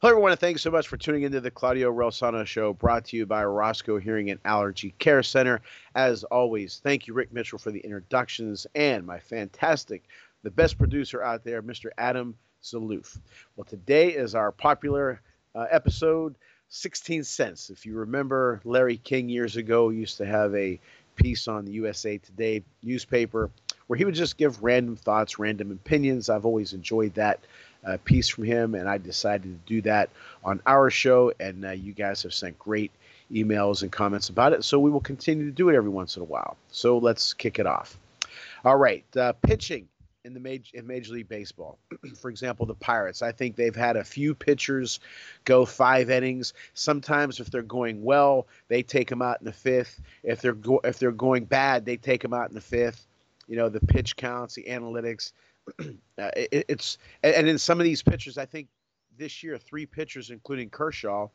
Hello, everyone, and thanks so much for tuning into the Claudio Rosano Show, brought to you by Roscoe Hearing and Allergy Care Center. As always, thank you, Rick Mitchell, for the introductions, and my fantastic, the best producer out there, Mr. Adam Zaloof. Well, today is our popular uh, episode, 16 Cents. If you remember, Larry King years ago used to have a piece on the USA Today newspaper where he would just give random thoughts, random opinions. I've always enjoyed that uh, piece from him, and I decided to do that on our show. And uh, you guys have sent great emails and comments about it, so we will continue to do it every once in a while. So let's kick it off. All right, uh, pitching in the major in Major League Baseball. For example, the Pirates. I think they've had a few pitchers go five innings. Sometimes, if they're going well, they take them out in the fifth. If they're go- if they're going bad, they take them out in the fifth. You know, the pitch counts, the analytics. uh, it, it's and in some of these pitchers, I think this year three pitchers, including Kershaw,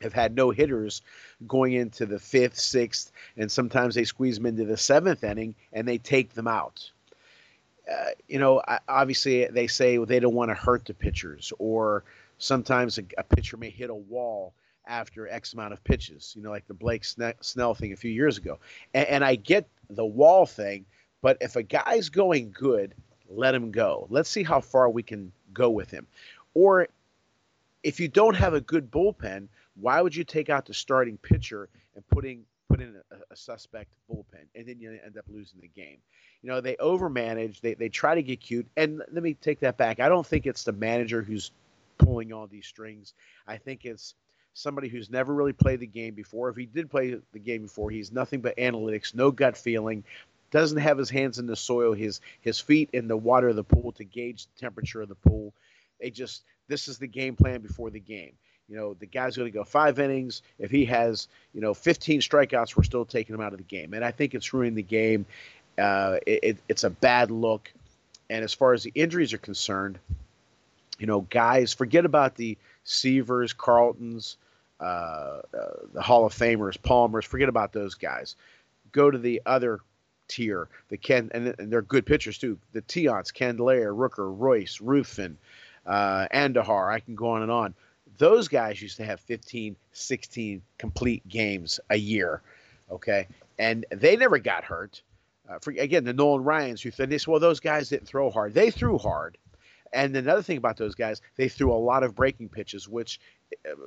have had no hitters going into the fifth, sixth, and sometimes they squeeze them into the seventh inning and they take them out. Uh, you know, obviously they say they don't want to hurt the pitchers, or sometimes a, a, pitcher may hit a wall after X amount of pitches. You know, like the Blake Snell thing a few years ago. And, and I get the wall thing, but if a guy's going good let him go. Let's see how far we can go with him. Or if you don't have a good bullpen, why would you take out the starting pitcher and putting put in a, a, suspect bullpen and then you end up losing the game? You know, they overmanage, they they try to get cute. And let me take that back. I don't think it's the manager who's pulling all these strings. I think it's somebody who's never really played the game before. If he did play the game before, he's nothing but analytics, no gut feeling doesn't have his hands in the soil, his his feet in the water of the pool to gauge the temperature of the pool. They just this is the game plan before the game. You know, the guy's going to go five innings. If he has, you know, 15 strikeouts, we're still taking him out of the game. And I think it's ruining the game. Uh, it, it's a bad look. And as far as the injuries are concerned, you know, guys, forget about the Seavers, Carltons, uh, uh, the Hall of Famers, Palmers. Forget about those guys. Go to the other tier. The Ken and, and they're good pitchers too. The Tiants, Candelaria, Rooker, Reuss, Ruffin, uh, Andujar. I can go on and on. Those guys used to have 15, 16 complete games a year. Okay, and they never got hurt. Uh, for, again, the Nolan Ryans who said this. Well, those guys didn't throw hard. They threw hard. And another thing about those guys, they threw a lot of breaking pitches, which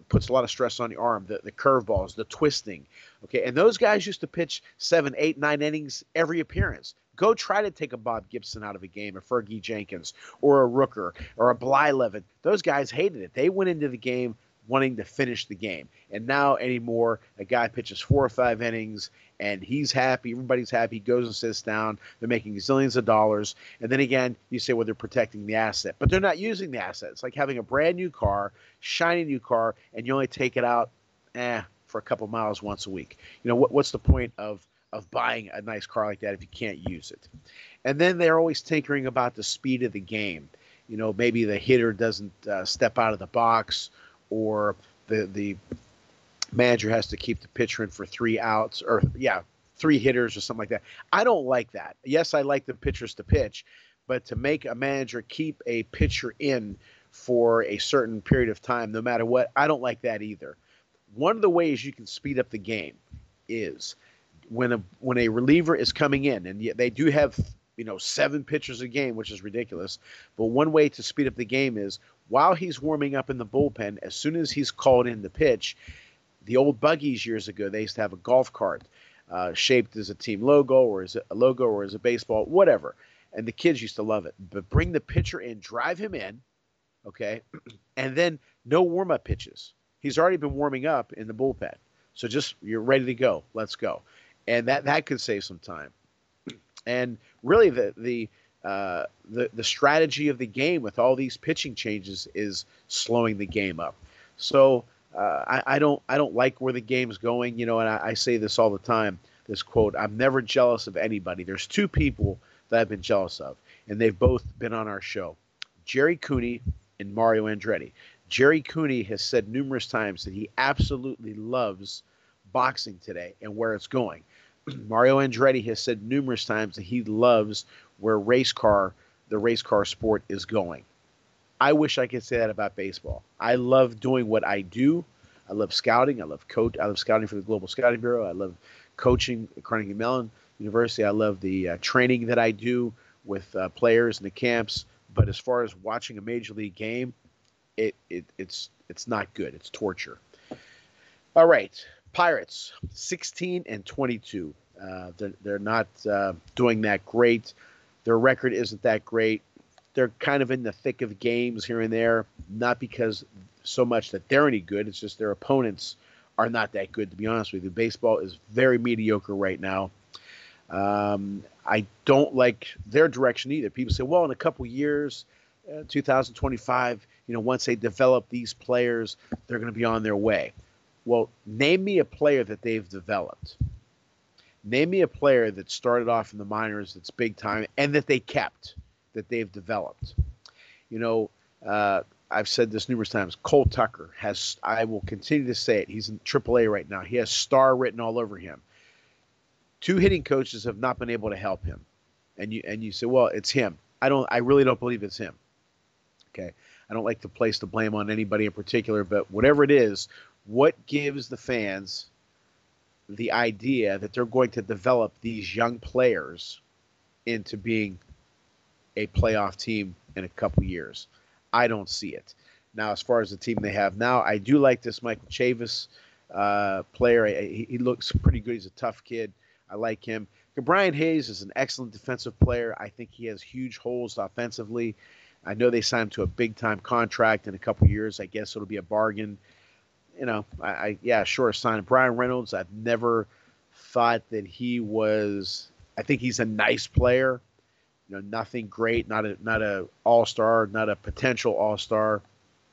puts a lot of stress on the arm, the, the curveballs, the twisting. Okay. And those guys used to pitch seven, eight, nine innings every appearance. Go try to take a Bob Gibson out of a game, a Fergie Jenkins, or a Rooker, or a Blyleven. Those guys hated it. They went into the game wanting to finish the game. And now anymore, a guy pitches four or five innings and he's happy. Everybody's happy. He goes and sits down. They're making zillions of dollars. And then again, you say, well, they're protecting the asset, but they're not using the asset. It's like having a brand new car, shiny new car, and you only take it out, eh, for a couple miles once a week. You know, what, what's the point of of buying a nice car like that if you can't use it? And then they're always tinkering about the speed of the game. You know, maybe the hitter doesn't uh, step out of the box or the the manager has to keep the pitcher in for three outs or yeah three hitters or something like that. I don't like that. Yes i like the pitchers to pitch but to make a manager keep a pitcher in for a certain period of time no matter what i don't like that either. One of the ways you can speed up the game is when a when a reliever is coming in and they do have you know seven pitchers a game which is ridiculous but one way to speed up the game is while he's warming up in the bullpen, as soon as he's called in the pitch, the old buggies years ago, they used to have a golf cart uh, shaped as a team logo or as a logo or as a baseball, whatever. And the kids used to love it. But bring the pitcher in, drive him in, okay, and then no warm up pitches. He's already been warming up in the bullpen. So just you're ready to go. Let's go. And that that could save some time. And really the the uh, the the strategy of the game with all these pitching changes is slowing the game up. So uh, I, I, don't I don't like where the game's going. You know, and I, I say this all the time. This quote: "I'm never jealous of anybody." There's two people that I've been jealous of, and they've both been on our show: Jerry Cooney and Mario Andretti. Jerry Cooney has said numerous times that he absolutely loves boxing today and where it's going. Mario Andretti has said numerous times that he loves where race car, the race car sport is going. I wish I could say that about baseball. I love doing what I do. I love scouting. I love coach. I love scouting for the Global Scouting Bureau. I love coaching at Carnegie Mellon University. I love the uh, training that I do with uh, players in the camps. But as far as watching a major league game, it, it it's it's not good. It's torture. All right, Pirates, 16 and 22. Uh, they're, they're not uh, doing that great. Their record isn't that great. They're kind of in the thick of games here and there, not because so much that they're any good. It's just their opponents are not that good, to be honest with you. Baseball is very mediocre right now. Um, I don't like their direction either. People say, well, in a couple years, uh, 2025, you know, once they develop these players, they're going to be on their way. Well, name me a player that they've developed. Name me a player that started off in the minors that's big time and that they kept, that they've developed. You know, uh, I've said this numerous times. Cole Tucker has, I will continue to say it. He's in AAA right now. He has star written all over him. Two hitting coaches have not been able to help him. And you and you say, well, it's him. I don't I really don't believe it's him. Okay. I don't like to place the blame on anybody in particular, but whatever it is, what gives the fans the idea that they're going to develop these young players into being a playoff team in a couple years? I don't see it. Now, as far as the team they have now, I do like this Michael Chavis uh, player. He, he, looks pretty good. He's a tough kid. I like him. Brian Hayes is an excellent defensive player. I think he has huge holes offensively. I know they signed him to a big time contract in a couple years. I guess it'll be a bargain. You know, I, I yeah, sure, sign Bryan Reynolds. I've never thought that he was. I think he's a nice player. You know, nothing great, not a not a all star, not a potential all star.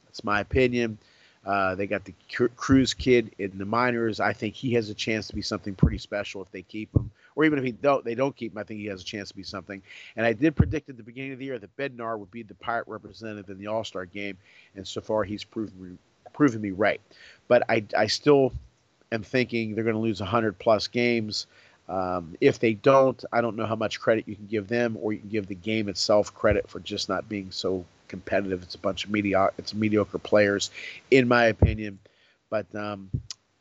That's my opinion. Uh, they got the Cruz kid in the minors. I think he has a chance to be something pretty special if they keep him or even if he don't, they don't keep him, I think he has a chance to be something. And I did predict at the beginning of the year that Bednar would be the Pirate representative in the All Star game, and so far he's proven proven me right. But I, I still am thinking they're going to lose 100 plus games. Um, if they don't, I don't know how much credit you can give them, or you can give the game itself credit for just not being so competitive. It's a bunch of mediocre, it's mediocre players, in my opinion. But um,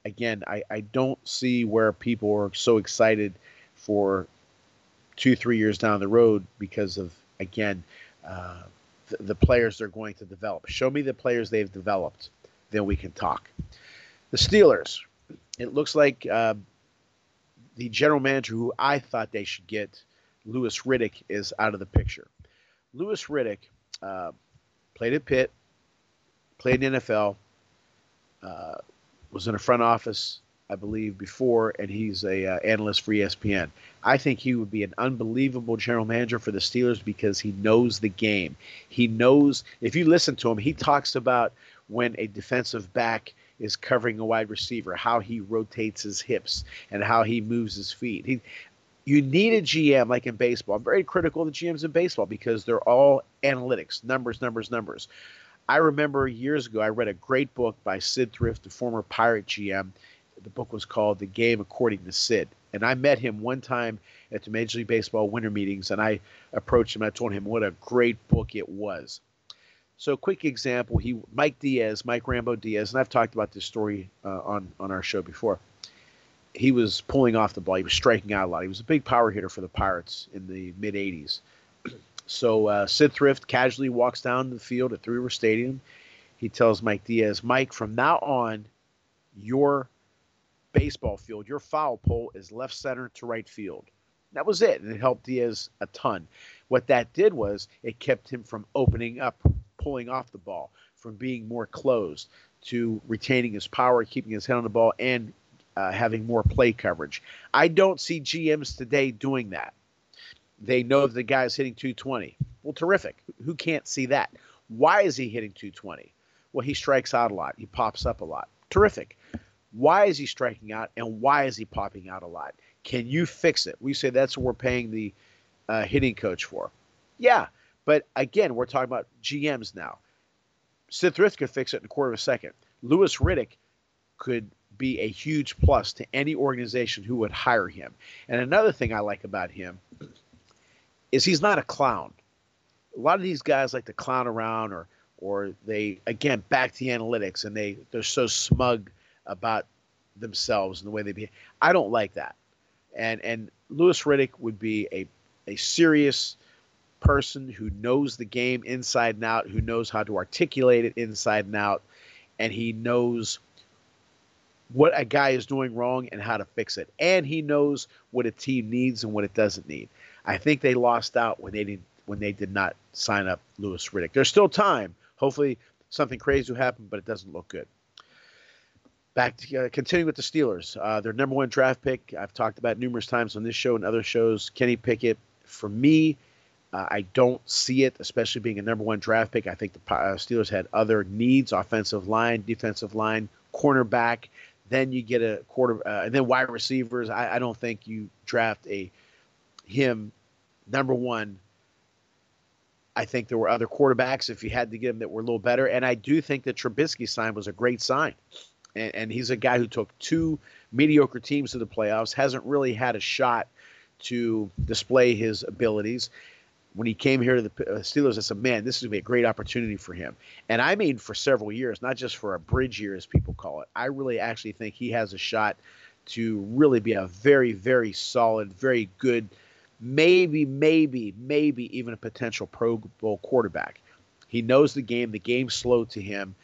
again, I, I don't see where people are so excited for two, three years down the road because of, again, uh, the, the players they're going to develop. Show me the players they've developed, then we can talk. The Steelers, it looks like uh, the general manager who I thought they should get, Louis Riddick, is out of the picture. Louis Riddick uh, played at Pitt, played in NFL, uh, was in a front office I believe, before, and he's a uh, analyst for ESPN. I think he would be an unbelievable general manager for the Steelers because he knows the game. He knows if you listen to him, he talks about when a defensive back is covering a wide receiver, how he rotates his hips and how he moves his feet. He, you need a GM like in baseball. I'm very critical of the GMs in baseball because they're all analytics, numbers, numbers, numbers. I remember years ago I read a great book by Sid Thrift, the former Pirate GM, the book was called The Game According to Sid. And I met him one time at the Major League Baseball winter meetings, and I approached him. I told him what a great book it was. So, quick example: he, Mike Diaz, Mike Rambo Diaz, and I've talked about this story uh, on on our show before. He was pulling off the ball. He was striking out a lot. He was a big power hitter for the Pirates in the mid '80s. So uh, Sid Thrift casually walks down the field at Three River Stadium. He tells Mike Diaz, "Mike, from now on, your baseball field, your foul pole is left center to right field. That was it, and it helped Diaz a ton. What that did was it kept him from opening up, pulling off the ball, from being more closed, to retaining his power, keeping his head on the ball, and uh, having more play coverage. I don't see GMs today doing that. They know the guy's hitting 220. Well, terrific. Who can't see that? Why is he hitting 220? Well, he strikes out a lot. He pops up a lot Terrific. Why is he striking out and why is he popping out a lot? Can you fix it? We say that's what we're paying the uh, hitting coach for. Yeah, but again, we're talking about GMs now. Sid could fix it in a quarter of a second. Louis Riddick could be a huge plus to any organization who would hire him. And another thing I like about him is he's not a clown. A lot of these guys like to clown around or or they again back the analytics and they they're so smug about themselves and the way they behave. I don't like that. And and Louis Riddick would be a a serious person who knows the game inside and out, who knows how to articulate it inside and out, and he knows what a guy is doing wrong and how to fix it. And he knows what a team needs and what it doesn't need. I think they lost out when they didn't when they did not sign up Louis Riddick. There's still time. Hopefully something crazy will happen, but it doesn't look good. Back to uh, continuing with the Steelers, uh, their number one draft pick. I've talked about numerous times on this show and other shows. Kenny Pickett. For me, uh, I don't see it, especially being a number one draft pick. I think the uh, Steelers had other needs: offensive line, defensive line, cornerback. Then you get a quarter, uh, and then wide receivers. I, I, don't think you draft a him number one. I think there were other quarterbacks if you had to get them that were a little better, and I do think that Trubisky sign was a great sign, and, and he's a guy who took two mediocre teams to the playoffs, hasn't really had a shot to display his abilities when he came here to the uh, Steelers, I said, man, this is going to be a great opportunity for him. And I mean, for several years, not just for a bridge year, as people call it. I really actually think he has a shot to really be a very, very solid, very good, maybe, maybe, maybe even a potential Pro Bowl quarterback. He knows the game. The game's slow to him.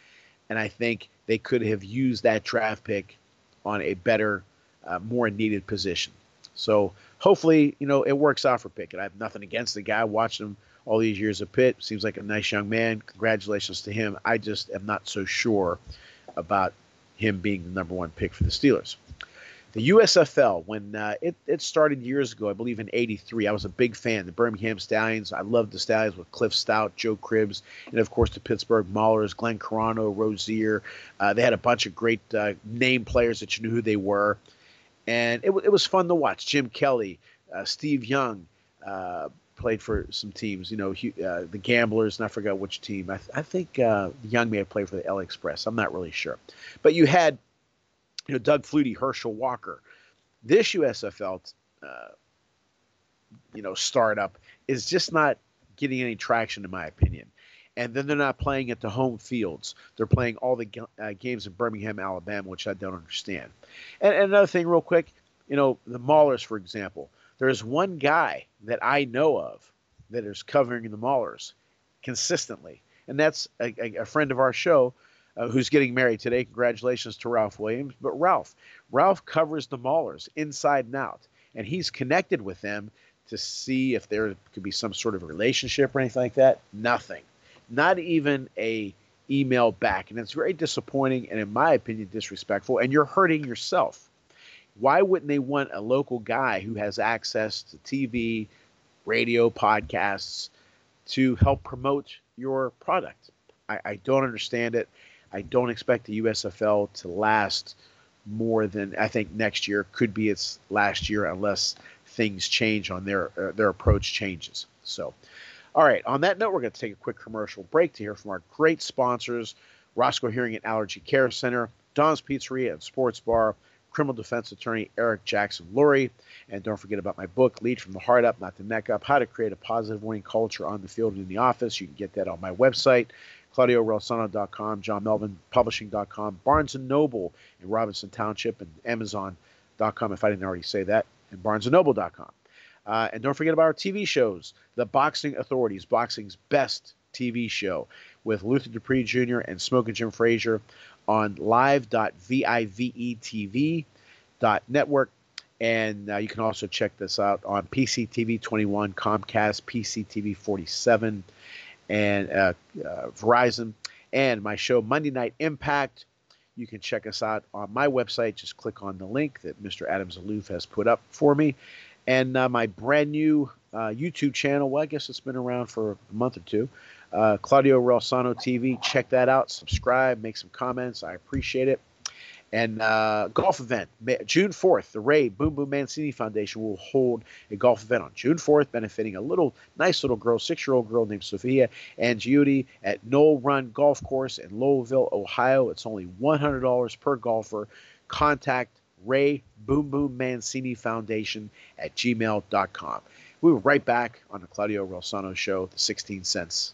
And I think they could have used that draft pick on a better, uh, more needed position. So hopefully, you know, it works out for Pickett. I have nothing against the guy. Watched him all these years of Pitt. Seems like a nice young man. Congratulations to him. I just am not so sure about him being the number one pick for the Steelers. The USFL, when uh, it, it started years ago, I believe in 83, I was a big fan. The Birmingham Stallions, I loved the Stallions with Cliff Stoudt, Joe Cribbs, and of course the Pittsburgh Maulers, Glenn Carano, Rozier. Uh, they had a bunch of great uh, name players that you knew who they were and it, it was fun to watch. Jim Kelly, uh, Steve Young uh, played for some teams. You know, he, uh, the Gamblers, and I forgot which team. I, th- I think uh, Young may have played for the L Express. I'm not really sure, but you had, you know, Doug Flutie, Herschel Walker. This USFL, uh, you know, startup is just not getting any traction, in my opinion and then they're not playing at the home fields. They're playing all the uh, games in Birmingham, Alabama, which I don't understand. And, and, another thing, real quick, you know, the Maulers, for example, there's one guy that I know of that is covering the Maulers consistently, and that's a, a, a friend of our show. Uh, who's getting married today? Congratulations to Ralph Williams. But Ralph, Ralph covers the Maulers inside and out, and he's connected with them to see if there could be some sort of relationship or anything like that. Nothing not even a email back. And it's very disappointing and, in my opinion, disrespectful. And you're hurting yourself. Why wouldn't they want a local guy who has access to TV, radio, podcasts to help promote your product? I, I don't understand it. I don't expect the USFL to last more than I think next year could be its last year unless things change on their uh, their approach changes. So all right, on that note, we're going to take a quick commercial break to hear from our great sponsors Roscoe Hearing and Allergy Care Center, Don's Pizzeria and Sports Bar, criminal defense attorney Eric Jackson Lurie. And don't forget about my book, Lead from the Heart Up, Not the Neck Up How to Create a Positive Winning Culture on the Field and in the Office. You can get that on my website, ClaudioReilsono.com, JohnMelvinPublishing.com, Barnes & Noble in Robinson Township, and Amazon.com, if I didn't already say that, and BarnesandNoble.com. Uh, and don't forget about our TV shows, The Boxing Authorities, boxing's best TV show, with Luther Dupree Jr. and Smoking Jim Frazier on live.vivetv.network. And uh, you can also check this out on PCTV 21, Comcast, PCTV 47, and uh, uh, Verizon. And my show, Monday Night Impact. You can check us out on my website. Just click on the link that Mr. Adams Zaloof has put up for me and uh, my brand new uh, YouTube channel. Well, I guess it's been around for a month or two. Uh, Claudio Reilsono TV. Check that out. Subscribe. Make some comments. I appreciate it. And uh, golf event, June 4th, the Ray Boom Boom Mancini Foundation will hold a golf event on June 4th, benefiting a little, nice little girl, six year old girl named Sophia Judy at Knoll Run Golf Course in Lowellville, Ohio. It's only $100 per golfer. Contact Ray Boom Boom Mancini Foundation at gmail.com. We'll be right back on the Claudio Rosano Show, the 16 cents.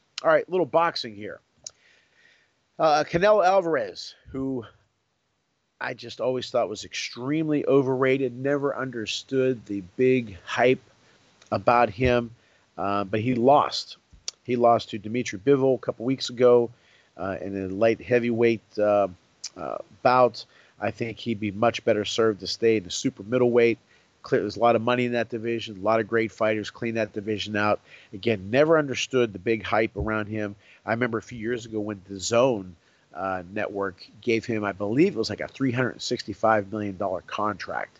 All right, little boxing here. Uh, Canelo Alvarez, who I just always thought was extremely overrated, never understood the big hype about him, uh, but he lost. He lost to Dmitry Bivol a couple weeks ago uh, in a light heavyweight uh, uh, bout. I think he'd be much better served to stay in the super middleweight. Clear, there's a lot of money in that division, a lot of great fighters. Clean that division out. Again, never understood the big hype around him. I remember a few years ago when the Zone uh, Network gave him, I believe it was like a 365 million dollar contract.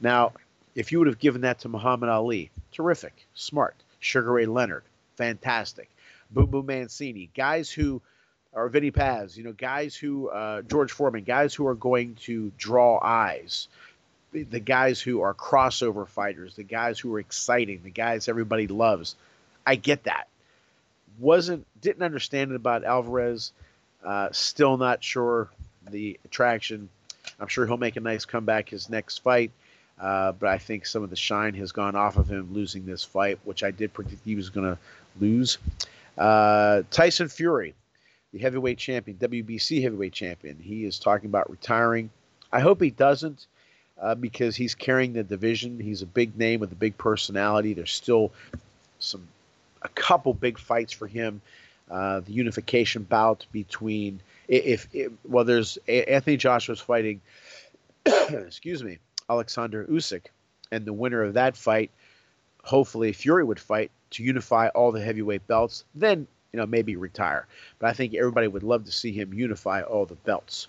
Now, if you would have given that to Muhammad Ali, terrific, smart. Sugar Ray Leonard, fantastic. Boom Boom Mancini, guys who are Vinny Paz, you know, guys who uh, George Foreman, guys who are going to draw eyes the guys who are crossover fighters, the guys who are exciting, the guys everybody loves. I get that. Wasn't didn't understand it about Alvarez. Uh, still not sure the attraction. I'm sure he'll make a nice comeback his next fight. Uh, but I think some of the shine has gone off of him losing this fight, which I did predict he was going to lose. Uh, Tyson Fury, the heavyweight champion, WBC heavyweight champion, he is talking about retiring. I hope he doesn't uh, because he's carrying the division. He's a big name with a big personality. There's still some a couple big fights for him. Uh, the unification bout between if, if well, there's Anthony Joshua's fighting. excuse me, Alexander Usyk, and the winner of that fight, hopefully Fury would fight to unify all the heavyweight belts. Then you know maybe retire. But I think everybody would love to see him unify all the belts.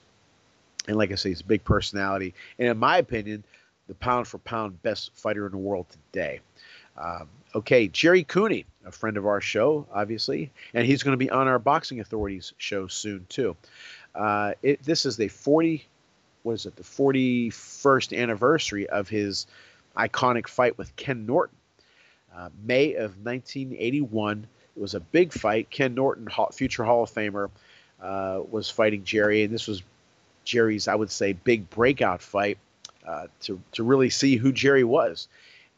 And like I say, he's a big personality. And in my opinion, the pound for pound best fighter in the world today. Um, okay, Jerry Cooney, a friend of our show, obviously, and he's going to be on our Boxing Authorities show soon too. Uh, it, this is the 40, what is it, the 41st anniversary of his iconic fight with Ken Norton. Uh, May of 1981. It was a big fight. Ken Norton, future Hall of Famer, uh, was fighting Jerry, and this was Jerry's, I would say, big breakout fight uh, to to really see who Jerry was.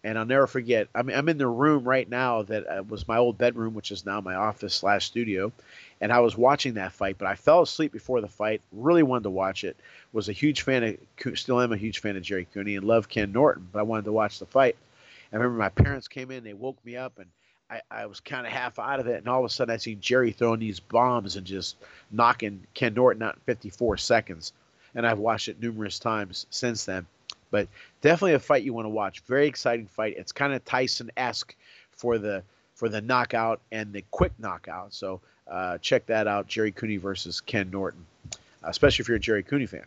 And I'll never forget. I'm I'm in the room right now that uh, was my old bedroom, which is now my office slash studio, and I was watching that fight. But I fell asleep before the fight. Really wanted to watch it. Was a huge fan of, still am a huge fan of Jerry Cooney and love Ken Norton. But I wanted to watch the fight. I remember my parents came in, they woke me up, and I, I was kind of half out of it, and all of a sudden I see Jerry throwing these bombs and just knocking Ken Norton out in 54 seconds. And I've watched it numerous times since then. But definitely a fight you want to watch. Very exciting fight. It's kind of Tyson esque for the for the knockout and the quick knockout. So uh, check that out Jerry Cooney versus Ken Norton, especially if you're a Jerry Cooney fan.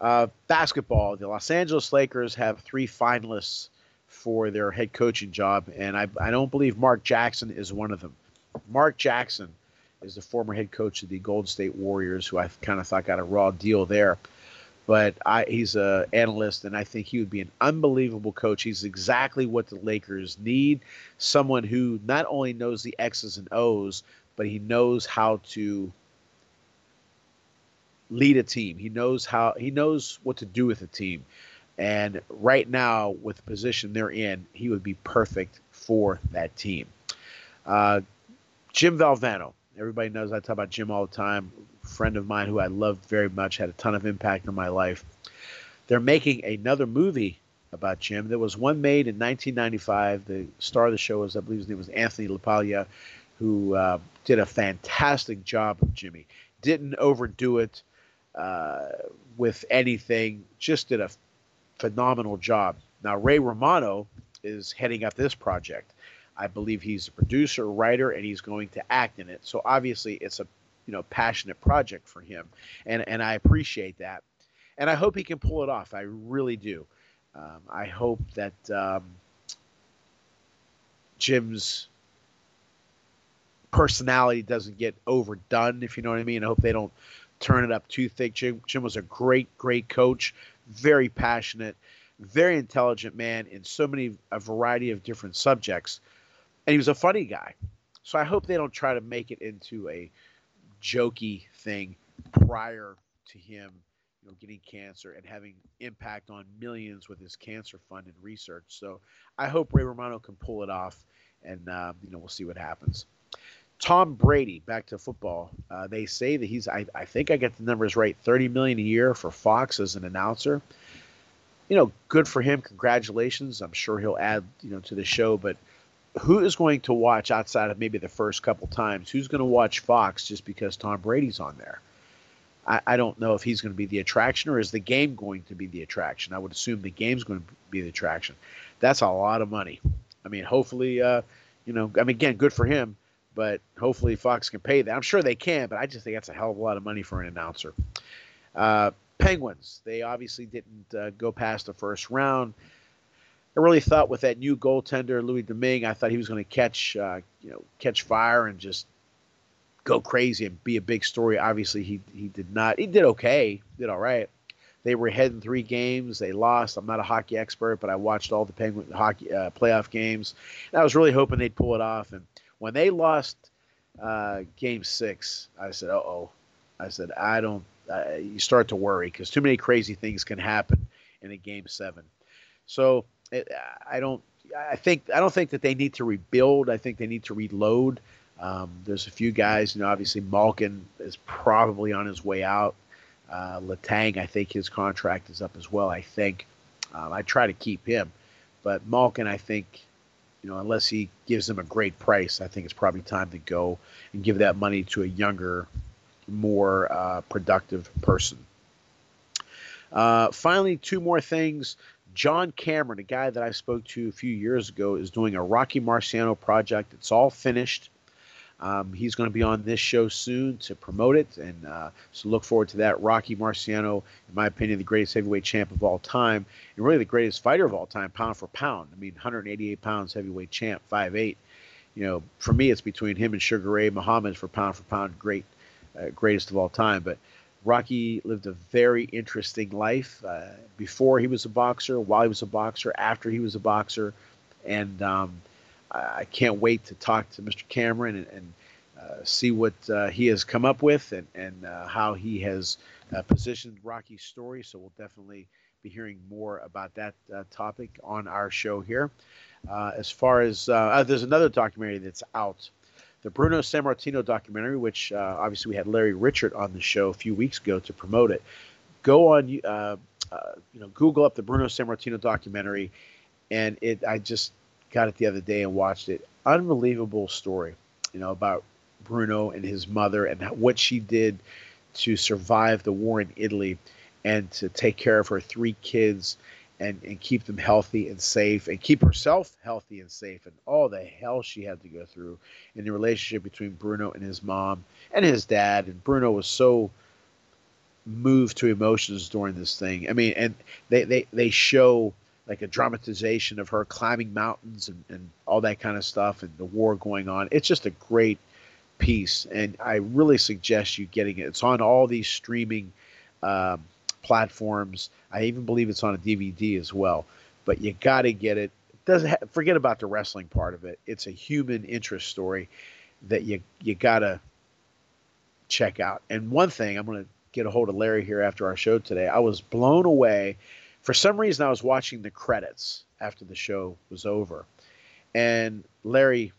Uh, basketball, the Los Angeles Lakers have three finalists for their head coaching job, and I, I don't believe Mark Jackson is one of them. Mark Jackson is the former head coach of the Golden State Warriors, who I kind of thought got a raw deal there. But I, he's an analyst, and I think he would be an unbelievable coach. He's exactly what the Lakers need someone who not only knows the X's and O's, but he knows how to lead a team. He knows how he knows what to do with a team. And right now, with the position they're in, he would be perfect for that team. Uh, Jim Valvano. Everybody knows I talk about Jim all the time. Friend of mine who I loved very much, had a ton of impact on my life. They're making another movie about Jim. There was one made in 1995. The star of the show was, I believe his name was Anthony LaPaglia, who uh, did a fantastic job of Jimmy. Didn't overdo it uh, with anything, just did a phenomenal job. Now, Ray Romano is heading up this project. I believe he's a producer, writer, and he's going to act in it. So obviously, it's a you know passionate project for him, and and I appreciate that, and I hope he can pull it off. I really do. Um, I hope that um, Jim's personality doesn't get overdone, if you know what I mean. I hope they don't turn it up too thick. Jim, Jim was a great, great coach, very passionate, very intelligent man in so many a variety of different subjects and he was a funny guy. So I hope they don't try to make it into a jokey thing prior to him, you know, getting cancer and having impact on millions with his cancer fund and research. So I hope Ray Romano can pull it off, and uh, you know we'll see what happens. Tom Brady, back to football. Uh, they say that he's, I, I think I get the numbers right, 30 million a year for Fox as an announcer. You know, good for him. Congratulations. I'm sure he'll add, you know, to the show, but who is going to watch outside of maybe the first couple times? Who's going to watch Fox just because Tom Brady's on there? I, I, don't know if he's going to be the attraction or is the game going to be the attraction. I would assume the game's going to be the attraction. That's a lot of money. I mean, hopefully, uh, you know, I mean, again, good for him, but hopefully Fox can pay that. I'm sure they can, but I just think that's a hell of a lot of money for an announcer. Uh, Penguins, they obviously didn't uh, go past the first round. I really thought with that new goaltender Louis Domingue, I thought he was going to catch uh, you know catch fire and just go crazy and be a big story. Obviously, he he did not. He did okay, did all right. They were ahead in three games. They lost. I'm not a hockey expert, but I watched all the Penguin hockey uh, playoff games, and I was really hoping they'd pull it off. And when they lost uh, Game Six, I said, "Uh oh," I said, "I don't." Uh, you start to worry because too many crazy things can happen in a Game Seven. So it, I don't. I think I don't think that they need to rebuild. I think they need to reload. Um, there's a few guys, you know. Obviously, Malkin is probably on his way out. Uh, Letang, I think his contract is up as well. I think um, I try to keep him, but Malkin, I think, you know, unless he gives them a great price, I think it's probably time to go and give that money to a younger, more uh, productive person. Uh, finally, two more things. John Cameron, a guy that I spoke to a few years ago, is doing a Rocky Marciano project. It's all finished. Um, he's going to be on this show soon to promote it, and uh, so look forward to that. Rocky Marciano, in my opinion, the greatest heavyweight champ of all time, and really the greatest fighter of all time, pound for pound. I mean, 188 pounds heavyweight champ, 5'8". You know, for me, it's between him and Sugar Ray Muhammad for pound for pound, great, uh, greatest of all time. But Rocky lived a very interesting life uh, before he was a boxer, while he was a boxer, after he was a boxer, and um, I can't wait to talk to Mr. Cameron and, and uh, see what uh, he has come up with and, and uh, how he has uh, positioned Rocky's story. So we'll definitely be hearing more about that uh, topic on our show here. as far as there's another documentary that's out the Bruno Sammartino documentary, which uh, obviously we had Larry Richert on the show a few weeks ago to promote it. Go on, uh, uh, you know, Google up the Bruno Sammartino documentary, and it. I just got it the other day and watched it. Unbelievable story, you know, about Bruno and his mother and what she did to survive the war in Italy and to take care of her three kids and, and keep them healthy and safe and keep herself healthy and safe and all the hell she had to go through in the relationship between Bruno and his mom and his dad. And Bruno was so moved to emotions during this thing. I mean, and they, they, they show like a dramatization of her climbing mountains and, and all that kind of stuff and the war going on. It's just a great piece. And I really suggest you getting it. It's on all these streaming um, platforms. I even believe it's on a DVD as well. But you got to get it. doesn't ha- forget about the wrestling part of it. It's a human interest story that you you got to check out. And one thing I'm going to get a hold of Larry here after our show today. I was blown away. For some reason, I was watching the credits after the show was over, and Larry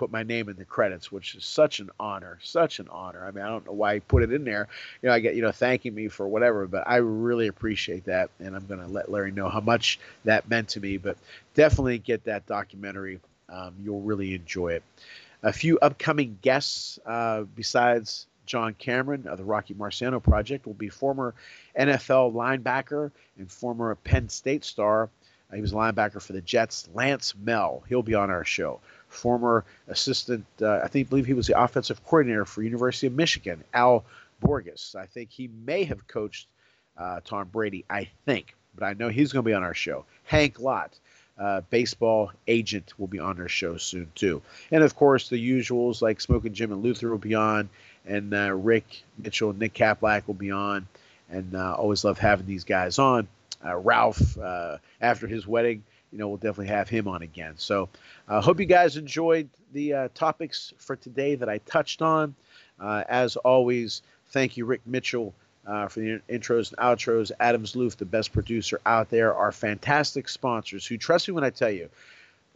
put my name in the credits, which is such an honor, such an honor. I mean, I don't know why he put it in there. You know, I get you know thanking me for whatever, but I really appreciate that, and I'm going to let Larry know how much that meant to me. But definitely get that documentary. Um, you'll really enjoy it. A few upcoming guests uh, besides John Cameron of the Rocky Marciano Project will be former NFL linebacker and former Penn State star. Uh, he was a linebacker for the Jets, Lance Mehl. He'll be on our show former assistant, uh, I think, believe he was the offensive coordinator for University of Michigan, Al Borges. I think he may have coached uh, Tom Brady, I think, but I know he's going to be on our show. Hank Lott, uh, baseball agent, will be on our show soon too, and of course the usuals like Smoking Jim and Luther will be on, and uh, Rick Mitchell, Nick Kaplack will be on, and uh, always love having these guys on. Uh, Ralph, after his wedding, you know, we'll definitely have him on again. So I uh, hope you guys enjoyed the uh, topics for today that I touched on. Uh, as always, thank you, Rick Mitchell, uh, for the intros and outros. Adam Zaloof, the best producer out there, our fantastic sponsors who trust me when I tell you,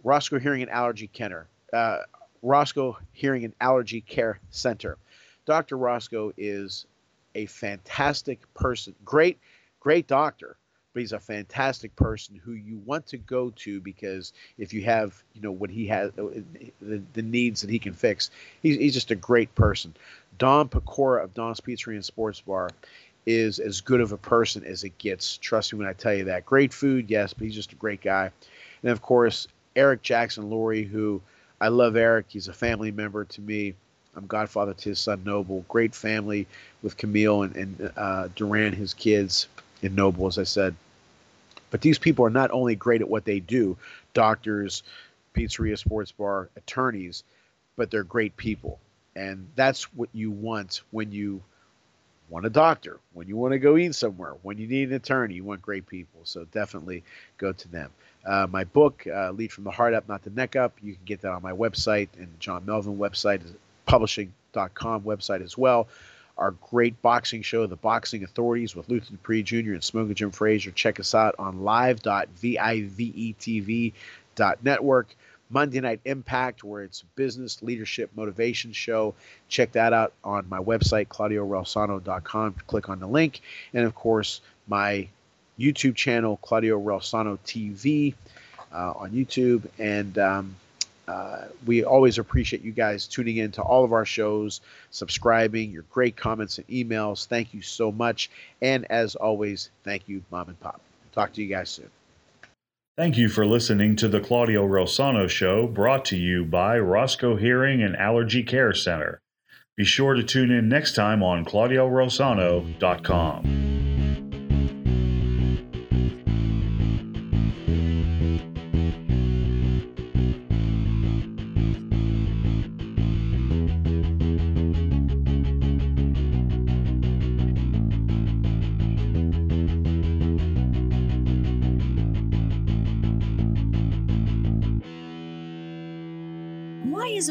Roscoe Hearing and Allergy Kenner, uh, Roscoe Hearing and Allergy Care Center. Dr. Roscoe is a fantastic person, great, great doctor but he's a fantastic person who you want to go to because if you have you know what he has uh, the, the needs that he can fix he's, he's just a great person. Don pecora of don's pizzeria and sports bar is as good of a person as it gets. Trust me when i tell you that. Great food yes but he's just a great guy. And of course eric jackson lurie who i love eric. He's a family member to me I'm godfather to his son Noble. Great family with Camille and, and uh, Duran, his kids in Noble, as I said. But these people are not only great at what they do doctors, pizzeria, sports bar, attorneys but they're great people. And that's what you want when you want a doctor, when you want to go eat somewhere, when you need an attorney, you want great people. So definitely go to them. Uh, my book, uh, Lead from the Heart Up, Not the Neck Up, you can get that on my website and John Melvin website, publishing.com website as well our great boxing show, The Boxing Authorities, with Luther Dupree Jr. and Smoking Jim Frazier. Check us out on live.vivetv.network. Monday Night Impact, where it's business leadership motivation show. Check that out on my website, claudioreilsono.com. Click on the link. And of course, my YouTube channel, Claudio Reilsono TV, uh, on YouTube. And um, uh, we always appreciate you guys tuning in to all of our shows, subscribing, your great comments and emails. Thank you so much. And as always, thank you, Mom and Pop. Talk to you guys soon. Thank you for listening to the Claudio Rosano Show, brought to you by Roscoe Hearing and Allergy Care Center. Be sure to tune in next time on ClaudioReilsono.com.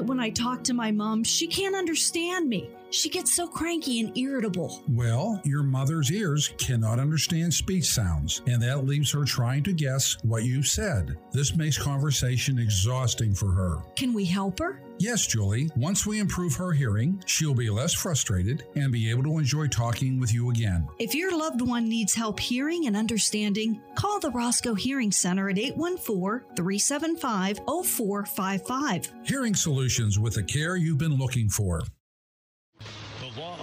when I talk to my mom, she can't understand me? She gets so cranky and irritable. Well, your mother's ears cannot understand speech sounds, and that leaves her trying to guess what you said. This makes conversation exhausting for her. Can we help her? Yes, Julie. Once we improve her hearing, she'll be less frustrated and be able to enjoy talking with you again. If your loved one needs help hearing and understanding, call the Roscoe Hearing Center at 814 375 0455. Hearing solutions with the care you've been looking for